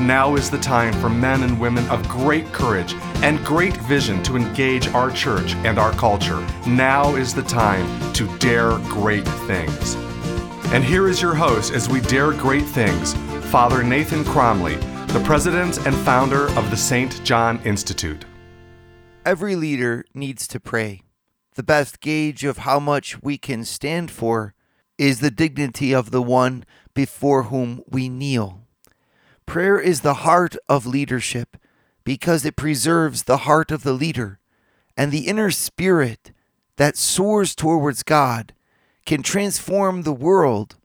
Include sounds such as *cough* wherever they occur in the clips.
Now is the time for men and women of great courage and great vision to engage our church and our culture. Now is the time to dare great things. And here is your host as we dare great things, Father Nathan Cromly, the president and founder of the St. John Institute. Every leader needs to pray. The best gauge of how much we can stand for is the dignity of the one before whom we kneel. Prayer is the heart of leadership because it preserves the heart of the leader, and the inner spirit that soars towards God can transform the world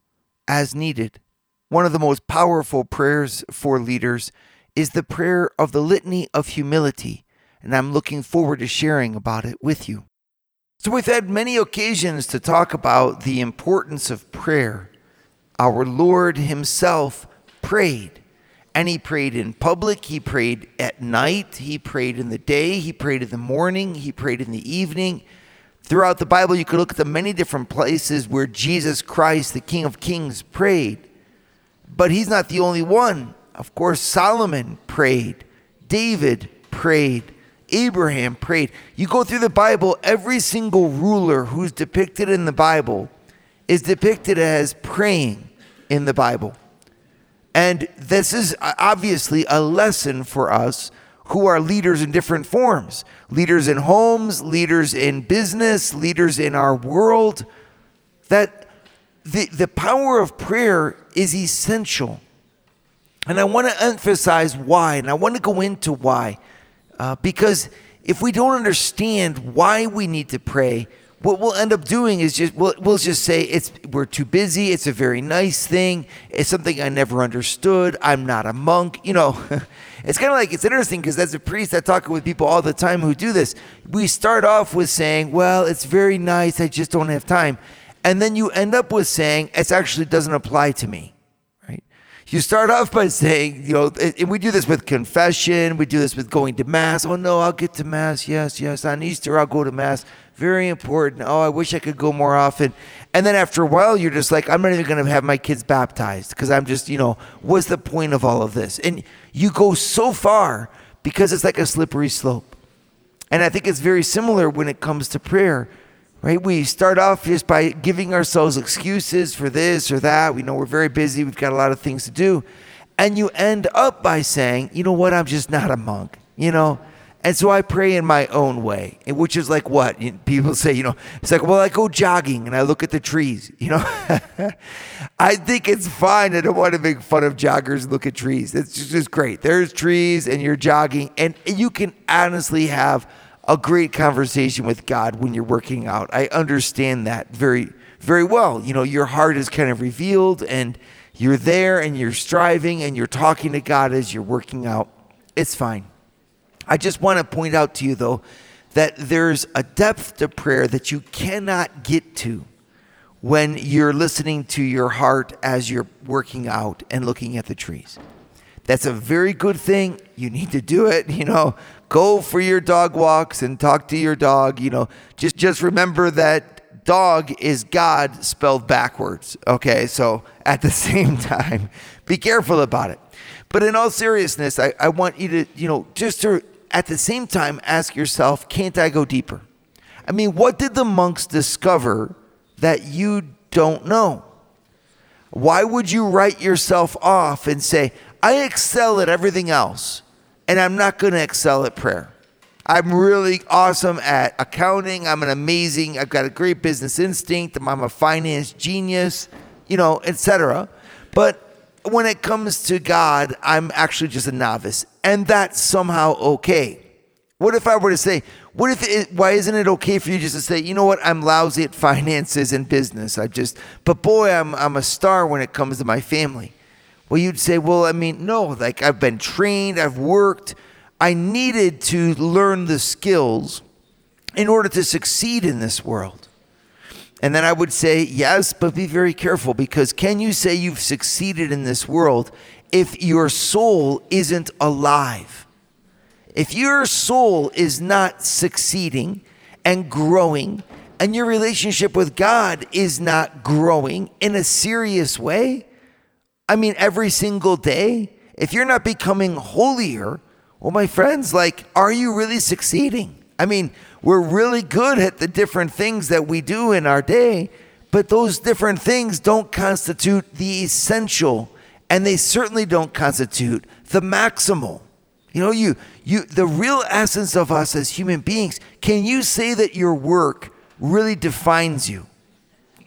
as needed. One of the most powerful prayers for leaders is the prayer of the Litany of Humility, and I'm looking forward to sharing about it with you. So, we've had many occasions to talk about the importance of prayer. Our Lord Himself prayed, and He prayed in public, He prayed at night, He prayed in the day, He prayed in the morning, He prayed in the evening. Throughout the Bible, you could look at the many different places where Jesus Christ, the King of Kings, prayed. But He's not the only one. Of course, Solomon prayed, David prayed. Abraham prayed. You go through the Bible, every single ruler who's depicted in the Bible is depicted as praying in the Bible. And this is obviously a lesson for us who are leaders in different forms leaders in homes, leaders in business, leaders in our world. That the, the power of prayer is essential. And I want to emphasize why, and I want to go into why. Uh, because if we don't understand why we need to pray, what we'll end up doing is just we'll, we'll just say it's we're too busy. It's a very nice thing. It's something I never understood. I'm not a monk. You know, *laughs* it's kind of like it's interesting because as a priest, I talk with people all the time who do this. We start off with saying, "Well, it's very nice. I just don't have time," and then you end up with saying, "It actually doesn't apply to me." Right? You start off by saying, you know, and we do this with confession, we do this with going to Mass. Oh, no, I'll get to Mass. Yes, yes. On Easter, I'll go to Mass. Very important. Oh, I wish I could go more often. And then after a while, you're just like, I'm not even going to have my kids baptized because I'm just, you know, what's the point of all of this? And you go so far because it's like a slippery slope. And I think it's very similar when it comes to prayer right? We start off just by giving ourselves excuses for this or that. We know we're very busy, we've got a lot of things to do. And you end up by saying, you know what, I'm just not a monk, you know? And so I pray in my own way, which is like what people say, you know, it's like, well, I go jogging and I look at the trees, you know. *laughs* I think it's fine. I don't want to make fun of joggers and look at trees. It's just great. There's trees and you're jogging, and you can honestly have a great conversation with God when you're working out. I understand that very, very well. You know, your heart is kind of revealed and you're there and you're striving and you're talking to God as you're working out. It's fine. I just want to point out to you, though, that there's a depth to prayer that you cannot get to when you're listening to your heart as you're working out and looking at the trees. That's a very good thing. You need to do it. You know, go for your dog walks and talk to your dog. You know, just just remember that dog is God spelled backwards. Okay, so at the *laughs* same time, be careful about it. But in all seriousness, I, I want you to, you know, just to at the same time ask yourself, can't I go deeper? I mean, what did the monks discover that you don't know? Why would you write yourself off and say, I excel at everything else, and I'm not going to excel at prayer. I'm really awesome at accounting. I'm an amazing, I've got a great business instinct. I'm a finance genius, you know, etc. But when it comes to God, I'm actually just a novice, and that's somehow okay. What if I were to say, what if it, why isn't it okay for you just to say, you know what, I'm lousy at finances and business. I just, but boy, I'm I'm a star when it comes to my family. Well, you'd say, well, I mean, no, like I've been trained, I've worked. I needed to learn the skills in order to succeed in this world. And then I would say, yes, but be very careful because can you say you've succeeded in this world if your soul isn't alive? If your soul is not succeeding and growing, and your relationship with God is not growing in a serious way, I mean, every single day, if you're not becoming holier, well, my friends, like, are you really succeeding? I mean, we're really good at the different things that we do in our day, but those different things don't constitute the essential, and they certainly don't constitute the maximal. You know, you you the real essence of us as human beings, can you say that your work really defines you?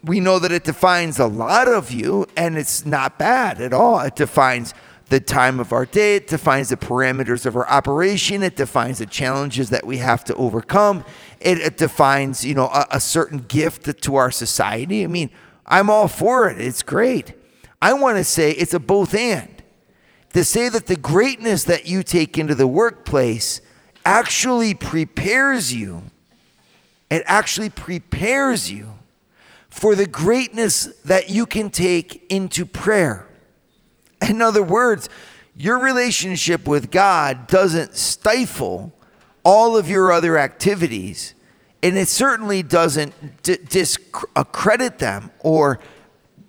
We know that it defines a lot of you and it's not bad at all. It defines the time of our day, it defines the parameters of our operation, it defines the challenges that we have to overcome. It, it defines, you know, a, a certain gift to our society. I mean, I'm all for it. It's great. I want to say it's a both and. To say that the greatness that you take into the workplace actually prepares you, it actually prepares you for the greatness that you can take into prayer. In other words, your relationship with God doesn't stifle all of your other activities, and it certainly doesn't d- discredit them or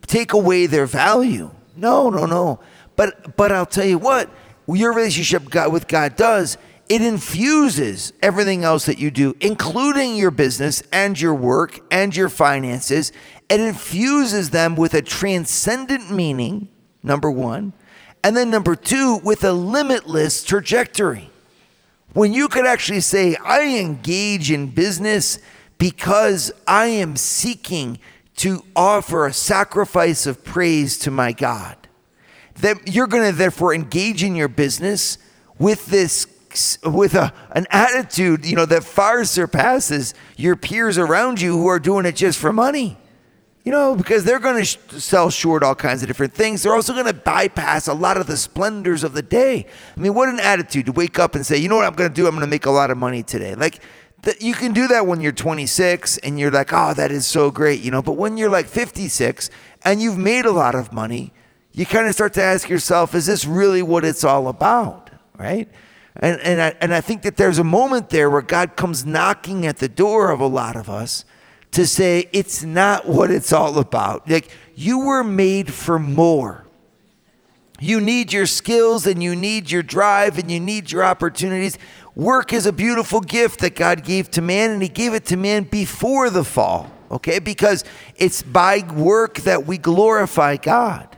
take away their value. No, no, no. But but I'll tell you what, your relationship with God does it infuses everything else that you do, including your business and your work and your finances. It infuses them with a transcendent meaning number one. And then number two, with a limitless trajectory. When you could actually say, I engage in business because I am seeking to offer a sacrifice of praise to my God. That you're going to therefore engage in your business with this with a, an attitude, you know, that far surpasses your peers around you who are doing it just for money you know, because they're going to sh- sell short all kinds of different things. They're also going to bypass a lot of the splendors of the day. I mean, what an attitude to wake up and say, you know what I'm going to do? I'm going to make a lot of money today. Like, th- you can do that when you're 26 and you're like, oh, that is so great, you know. But when you're like 56 and you've made a lot of money, you kind of start to ask yourself, is this really what it's all about, right? And, and, I, and I think that there's a moment there where God comes knocking at the door of a lot of us to say it's not what it's all about. Like you were made for more. You need your skills and you need your drive and you need your opportunities. Work is a beautiful gift that God gave to man, and He gave it to man before the fall, okay? Because it's by work that we glorify God.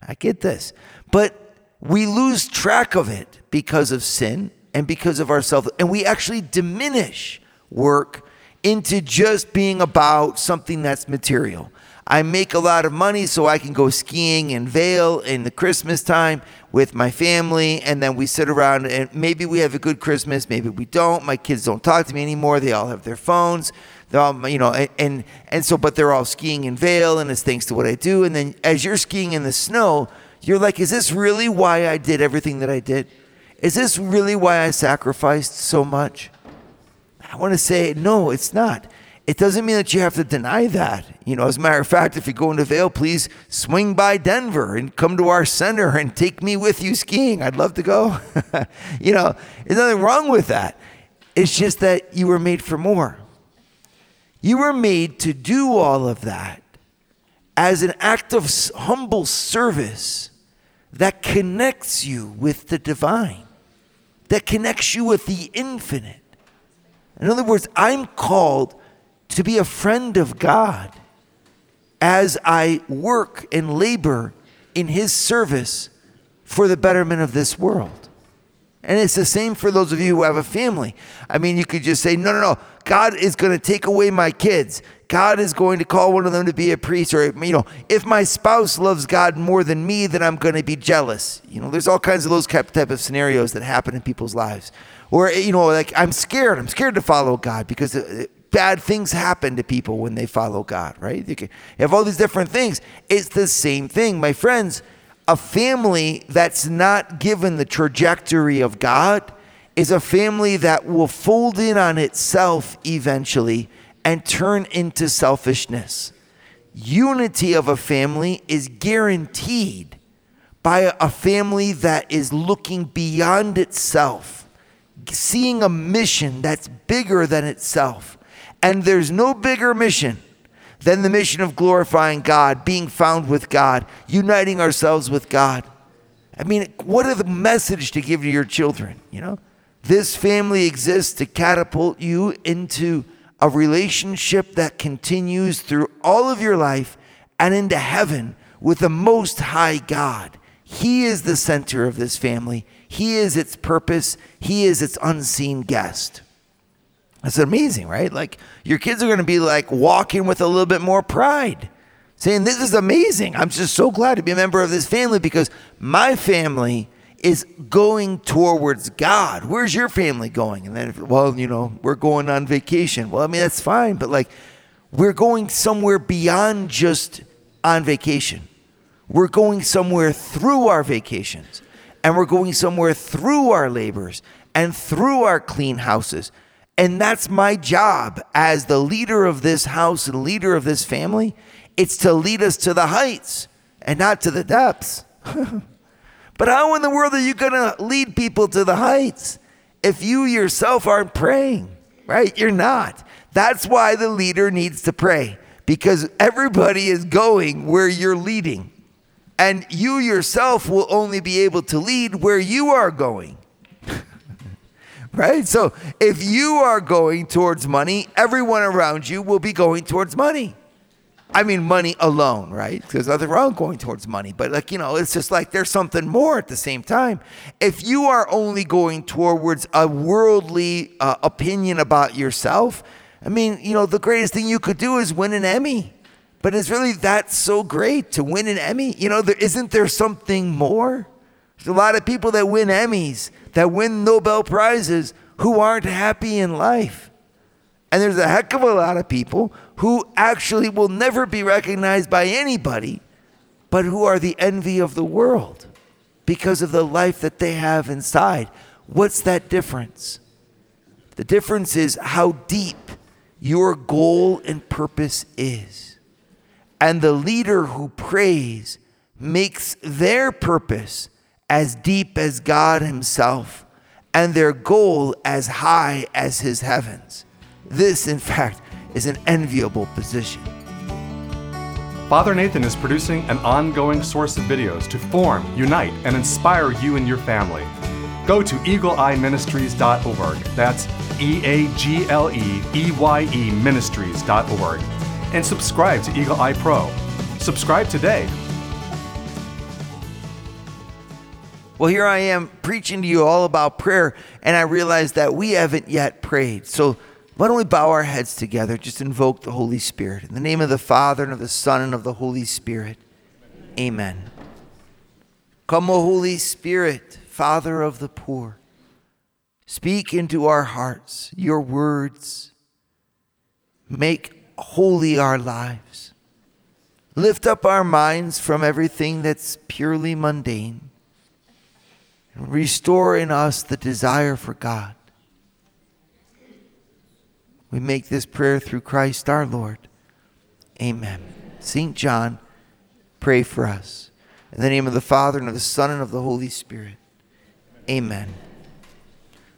I get this. But we lose track of it because of sin and because of ourselves, and we actually diminish work into just being about something that's material. I make a lot of money so I can go skiing in Vail in the Christmas time with my family, and then we sit around and maybe we have a good Christmas, maybe we don't. My kids don't talk to me anymore; they all have their phones. They're all, you know, and and so, but they're all skiing in Vail, and it's thanks to what I do. And then as you're skiing in the snow, you're like, is this really why I did everything that I did? Is this really why I sacrificed so much? I want to say, no, it's not. It doesn't mean that you have to deny that. You know, as a matter of fact, if you go into Vail, please swing by Denver and come to our center and take me with you skiing. I'd love to go. *laughs* you know, there's nothing wrong with that. It's just that you were made for more. You were made to do all of that as an act of humble service that connects you with the divine, that connects you with the infinite in other words, I'm called to be a friend of God as I work and labor in His service for the betterment of this world. And it's the same for those of you who have a family. I mean, you could just say, no, no, no, God is going to take away my kids. God is going to call one of them to be a priest. Or, you know, if my spouse loves God more than me, then I'm going to be jealous. You know, there's all kinds of those type of scenarios that happen in people's lives. Or, you know, like I'm scared. I'm scared to follow God because bad things happen to people when they follow God, right? You, can, you have all these different things. It's the same thing. My friends, a family that's not given the trajectory of God is a family that will fold in on itself eventually and turn into selfishness. Unity of a family is guaranteed by a family that is looking beyond itself, seeing a mission that's bigger than itself. And there's no bigger mission than the mission of glorifying God, being found with God, uniting ourselves with God. I mean, what a message to give to your children, you know? This family exists to catapult you into a relationship that continues through all of your life and into heaven with the Most High God. He is the center of this family, He is its purpose, He is its unseen guest. That's amazing, right? Like your kids are going to be like walking with a little bit more pride, saying, This is amazing. I'm just so glad to be a member of this family because my family is going towards God. Where's your family going? And then, well, you know, we're going on vacation. Well, I mean, that's fine, but like, we're going somewhere beyond just on vacation. We're going somewhere through our vacations, and we're going somewhere through our labors and through our clean houses. And that's my job as the leader of this house and leader of this family. It's to lead us to the heights and not to the depths. *laughs* But how in the world are you going to lead people to the heights if you yourself aren't praying? Right? You're not. That's why the leader needs to pray because everybody is going where you're leading. And you yourself will only be able to lead where you are going. Right? So if you are going towards money, everyone around you will be going towards money. I mean, money alone, right? Because nothing wrong going towards money, but like you know, it's just like there's something more at the same time. If you are only going towards a worldly uh, opinion about yourself, I mean, you know, the greatest thing you could do is win an Emmy. But it's really that so great to win an Emmy. You know, there isn't there something more? There's a lot of people that win Emmys, that win Nobel prizes, who aren't happy in life. And there's a heck of a lot of people who actually will never be recognized by anybody, but who are the envy of the world because of the life that they have inside. What's that difference? The difference is how deep your goal and purpose is. And the leader who prays makes their purpose as deep as God Himself and their goal as high as His heavens. This, in fact, is an enviable position. Father Nathan is producing an ongoing source of videos to form, unite, and inspire you and your family. Go to eagleeyeministries.org. That's E A G L E E Y E ministries.org. And subscribe to Eagle Eye Pro. Subscribe today. Well, here I am preaching to you all about prayer, and I realize that we haven't yet prayed. So why don't we bow our heads together? Just invoke the Holy Spirit. In the name of the Father, and of the Son, and of the Holy Spirit. Amen. Come, O Holy Spirit, Father of the poor. Speak into our hearts your words. Make holy our lives. Lift up our minds from everything that's purely mundane. And restore in us the desire for God. We make this prayer through Christ our Lord. Amen. St. John, pray for us. In the name of the Father, and of the Son, and of the Holy Spirit. Amen.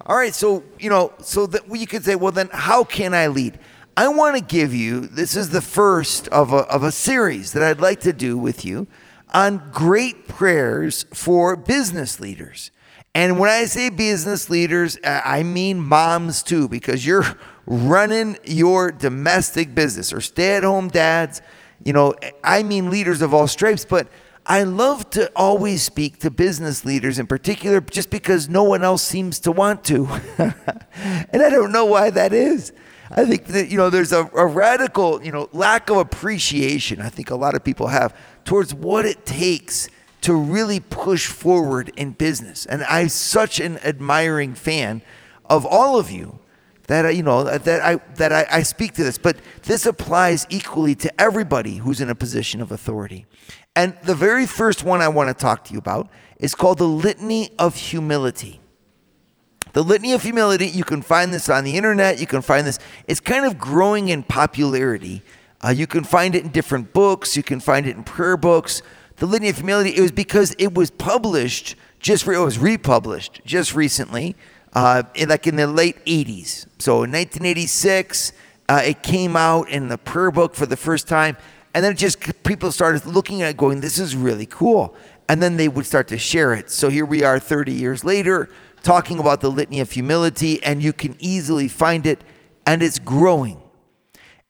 All right, so, you know, so that you could say, well, then how can I lead? I want to give you, this is the first of a, of a series that I'd like to do with you on great prayers for business leaders. And when I say business leaders, I mean moms too, because you're running your domestic business or stay at home dads. You know, I mean leaders of all stripes, but I love to always speak to business leaders in particular just because no one else seems to want to. *laughs* and I don't know why that is. I think that, you know, there's a, a, radical, you know, lack of appreciation, I think a lot of people have, towards what it takes to really push forward in business. And I'm such an admiring fan of all of you that I, you know that I that I, I speak to this, but this applies equally to everybody who's in a position of authority. And the very first one I want to talk to you about is called the Litany of Humility. The Litany of Humility, you can find this on the internet. You can find this. It's kind of growing in popularity. Uh, you can find it in different books. You can find it in prayer books. The Litany of Humility, it was because it was published just, re- it was republished just recently, uh, in, like in the late 80s. So in 1986, uh, it came out in the prayer book for the first time. And then just people started looking at it going, this is really cool. And then they would start to share it. So here we are 30 years later talking about the litany of humility, and you can easily find it, and it's growing.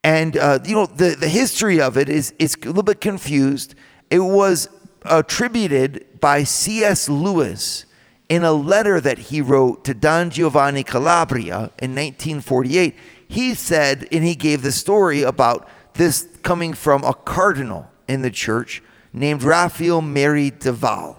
And uh, you know the the history of it is is a little bit confused. It was attributed by C.S. Lewis in a letter that he wrote to Don Giovanni Calabria in 1948. He said, and he gave the story about this coming from a cardinal in the church named Raphael Merry del Val.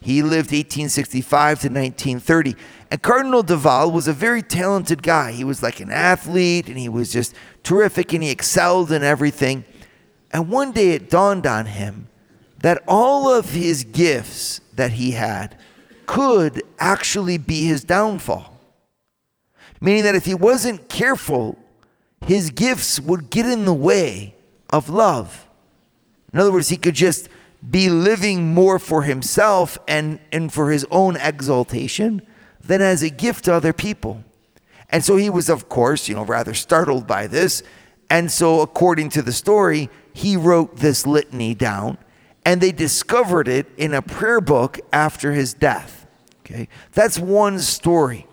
He lived 1865 to 1930. And Cardinal del Val was a very talented guy. He was like an athlete and he was just terrific and he excelled in everything. And one day it dawned on him that all of his gifts that he had could actually be his downfall. Meaning that if he wasn't careful, his gifts would get in the way of love. In other words, he could just be living more for himself and, and for his own exaltation than as a gift to other people. And so he was, of course, you know, rather startled by this. And so, according to the story, he wrote this litany down and they discovered it in a prayer book after his death. Okay, that's one story.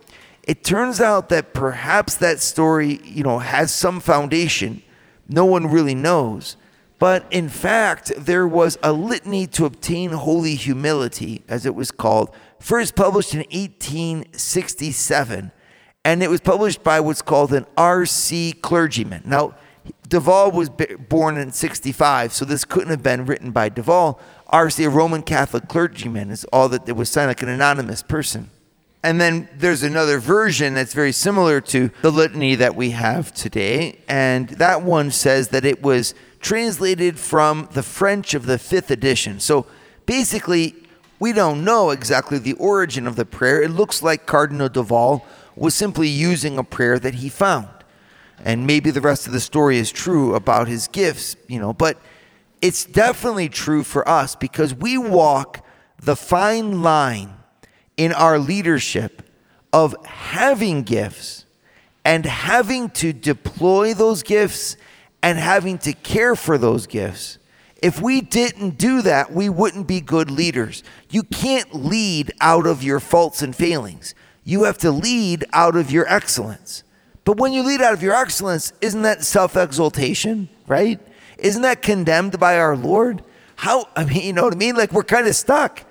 It turns out that perhaps that story, you know, has some foundation. No one really knows. But in fact, there was a litany to obtain holy humility, as it was called, first published in 1867. And it was published by what's called an R.C. clergyman. Now, del Val was born in 65, so this couldn't have been written by del Val. R.C., a Roman Catholic clergyman, is all that it was signed like an anonymous person. And then there's another version that's very similar to the litany that we have today. And that one says that it was translated from the French of the fifth edition. So basically, we don't know exactly the origin of the prayer. It looks like Cardinal del Val was simply using a prayer that he found. And maybe the rest of the story is true about his gifts, you know, but it's definitely true for us because we walk the fine line in our leadership of having gifts and having to deploy those gifts and having to care for those gifts. If we didn't do that, we wouldn't be good leaders. You can't lead out of your faults and failings. You have to lead out of your excellence. But when you lead out of your excellence, isn't that self exaltation, right? Isn't that condemned by our Lord? How, *laughs* I mean, you know what I mean? Like we're kind of stuck.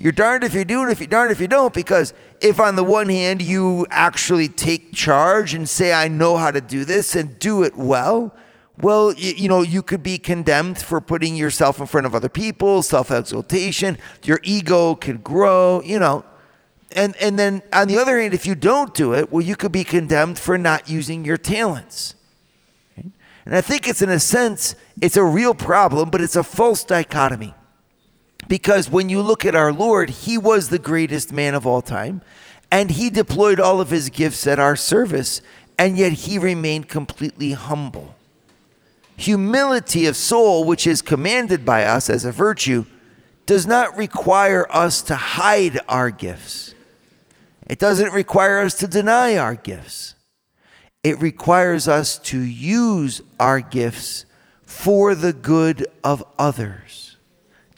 You're darned if you do and if you're darned if you don't, because if on the one hand you actually take charge and say, I know how to do this and do it well, well, you, know, you could be condemned for putting yourself in front of other people, self exaltation. Your ego could grow, you know. And, and then on the other hand, if you don't do it, well, you could be condemned for not using your talents. And I think it's, in a sense, it's a real problem, but it's a false dichotomy. Because when you look at our Lord, He was the greatest man of all time, and He deployed all of His gifts at our service, and yet He remained completely humble humility of soul, which is commanded by us as a virtue, does not require us to hide our gifts. It doesn't require us to deny our gifts. It requires us to use our gifts for the good of others,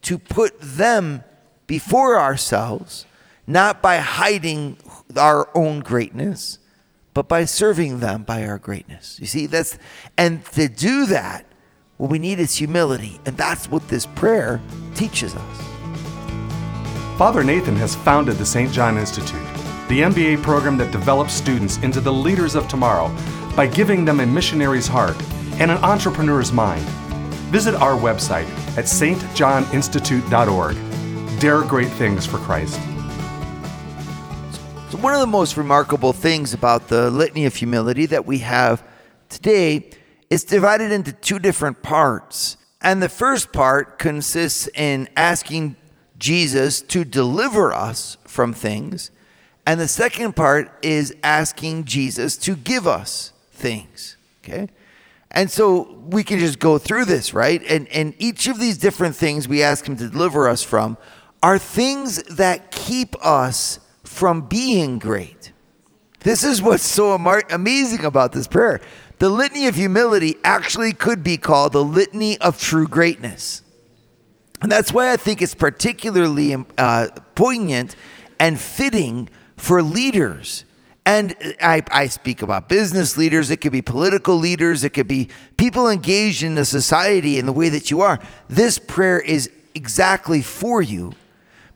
to put them before ourselves, not by hiding our own greatness, but by serving them by our greatness. You see, that's, and to do that, what we need is humility. And that's what this prayer teaches us. Father Nathan has founded the St. John Institute, the MBA program that develops students into the leaders of tomorrow by giving them a missionary's heart and an entrepreneur's mind. Visit our website at stjohninstitute.org. Dare great things for Christ. So, one of the most remarkable things about the Litany of Humility that we have today is divided into two different parts. And the first part consists in asking Jesus to deliver us from things. And the second part is asking Jesus to give us things. Okay. And so we can just go through this, right? And and each of these different things we ask him to deliver us from are things that keep us from being great. This is what's so amazing about this prayer. The litany of humility actually could be called the litany of true greatness. And that's why I think it's particularly uh, poignant and fitting for leaders and I, I speak about business leaders, it could be political leaders, it could be people engaged in the society in the way that you are. This prayer is exactly for you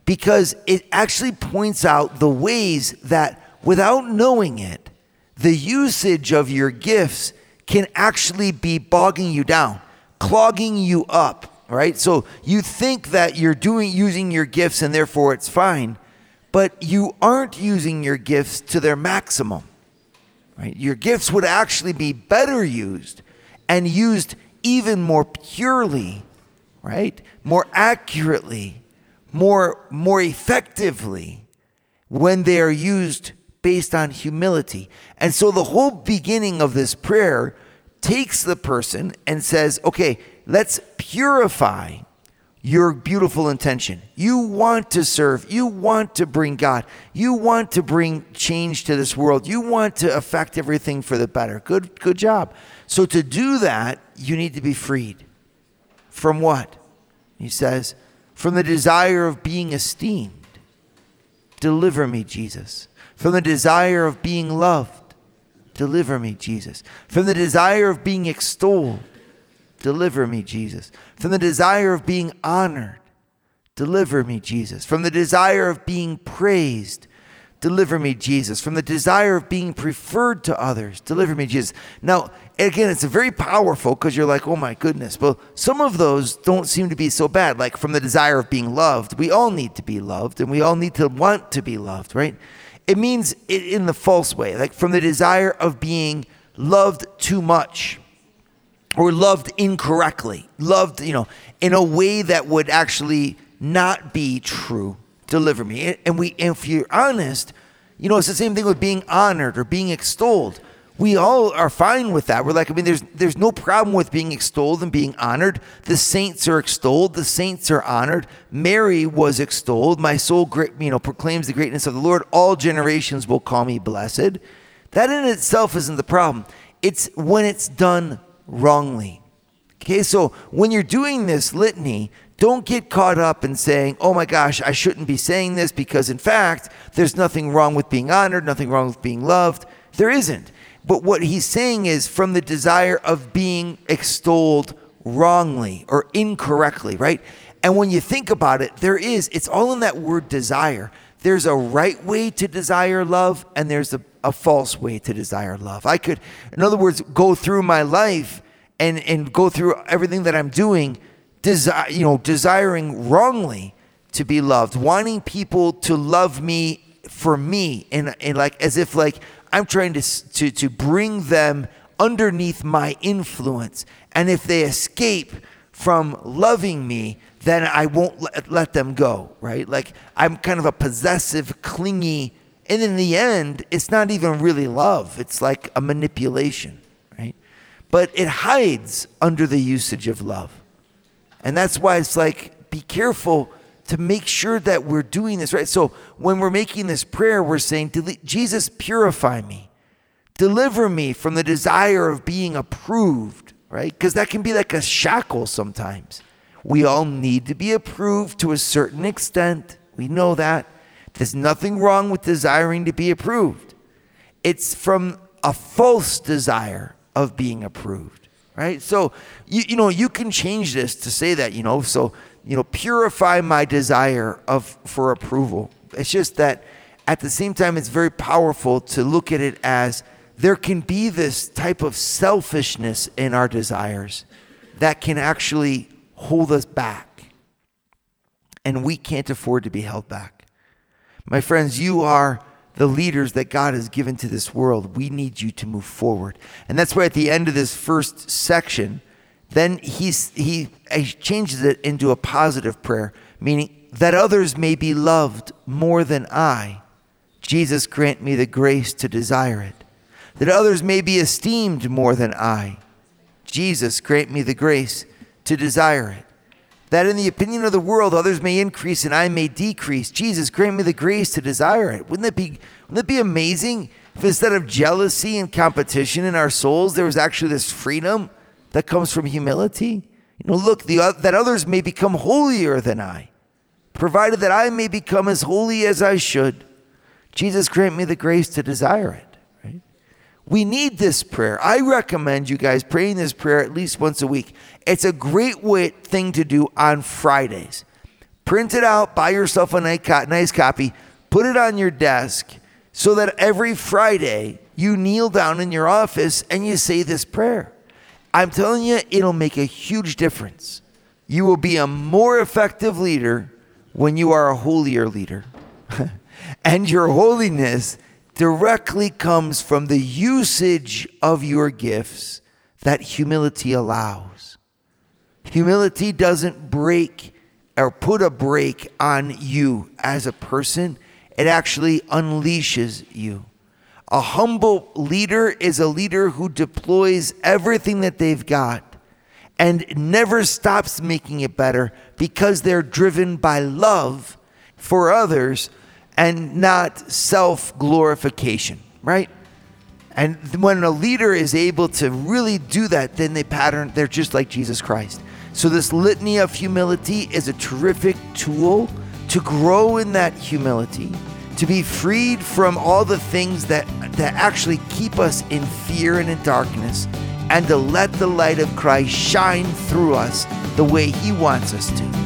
because it actually points out the ways that without knowing it, the usage of your gifts can actually be bogging you down, clogging you up, right? So you think that you're doing using your gifts and therefore it's fine but you aren't using your gifts to their maximum. Right? Your gifts would actually be better used and used even more purely, right? More accurately, more more effectively when they are used based on humility. And so the whole beginning of this prayer takes the person and says, "Okay, let's purify your beautiful intention. You want to serve. You want to bring God. You want to bring change to this world. You want to affect everything for the better. Good good job. So to do that, you need to be freed. From what? He says, from the desire of being esteemed. Deliver me, Jesus. From the desire of being loved. Deliver me, Jesus. From the desire of being extolled Deliver me, Jesus. From the desire of being honored, deliver me, Jesus. From the desire of being praised, deliver me, Jesus. From the desire of being preferred to others, deliver me, Jesus. Now, again, it's very powerful because you're like, oh my goodness. Well, some of those don't seem to be so bad. Like from the desire of being loved, we all need to be loved and we all need to want to be loved, right? It means it in the false way, like from the desire of being loved too much or loved incorrectly, loved, you know, in a way that would actually not be true. Deliver me. And we, if you're honest, you know, it's the same thing with being honored or being extolled. We all are fine with that. We're like, I mean, there's there's no problem with being extolled and being honored. The saints are extolled. The saints are honored. Mary was extolled. My soul, you know, proclaims the greatness of the Lord. All generations will call me blessed. That in itself isn't the problem. It's when it's done wrongly. Okay, so when you're doing this litany, don't get caught up in saying, oh my gosh, I shouldn't be saying this because, in fact, there's nothing wrong with being honored, nothing wrong with being loved. There isn't. But what he's saying is from the desire of being extolled wrongly or incorrectly, right? And when you think about it, there is, it's all in that word desire. There's a right way to desire love, and there's a a false way to desire love. I could, in other words, go through my life and, and go through everything that I'm doing, desire, you know, desiring wrongly to be loved, wanting people to love me for me, and, and like as if like I'm trying to, to, to bring them underneath my influence. And if they escape from loving me, then I won't let, let them go, right? Like I'm kind of a possessive, clingy and in the end, it's not even really love, it's like a manipulation, right? But it hides under the usage of love. And that's why it's like, be careful to make sure that we're doing this right. So when we're making this prayer, we're saying, Jesus, purify me, deliver me from the desire of being approved, right? Because that can be like a shackle sometimes. We all need to be approved to a certain extent. We know that. There's nothing wrong with desiring to be approved. It's from a false desire of being approved, right? So, you, you know, you can change this to say that, you know, so, you know, purify my desire of for approval. It's just that at the same time, it's very powerful to look at it as there can be this type of selfishness in our desires that can actually hold us back. And we can't afford to be held back. My friends, you are the leaders that God has given to this world. We need you to move forward. And that's why at the end of this first section, then he's, he, he changes it into a positive prayer, meaning that others may be loved more than I, Jesus, grant me the grace to desire it. That others may be esteemed more than I. Jesus, grant me the grace to desire it. That in the opinion of the world, others may increase and I may decrease. Jesus, grant me the grace to desire it. Wouldn't that be, wouldn't that be amazing if instead of jealousy and competition in our souls, there was actually this freedom that comes from humility? You know, look, the, uh, that others may become holier than I, provided that I may become as holy as I should. Jesus, grant me the grace to desire it. We need this prayer. I recommend you guys praying this prayer at least once a week. It's a great way, thing to do on Fridays. Print it out, buy yourself a nice copy, put it on your desk so that every Friday you kneel down in your office and you say this prayer. I'm telling you, it'll make a huge difference. You will be a more effective leader when you are a holier leader. *laughs* and your holiness directly comes from the usage of your gifts that humility allows. Humility doesn't break or put a break on you as a person, it actually unleashes you. A humble leader is a leader who deploys everything that they've got and never stops making it better because they're driven by love for others and not self glorification, right? And when a leader is able to really do that, then they pattern, they're just like Jesus Christ. So, this litany of humility is a terrific tool to grow in that humility, to be freed from all the things that, that actually keep us in fear and in darkness, and to let the light of Christ shine through us the way He wants us to.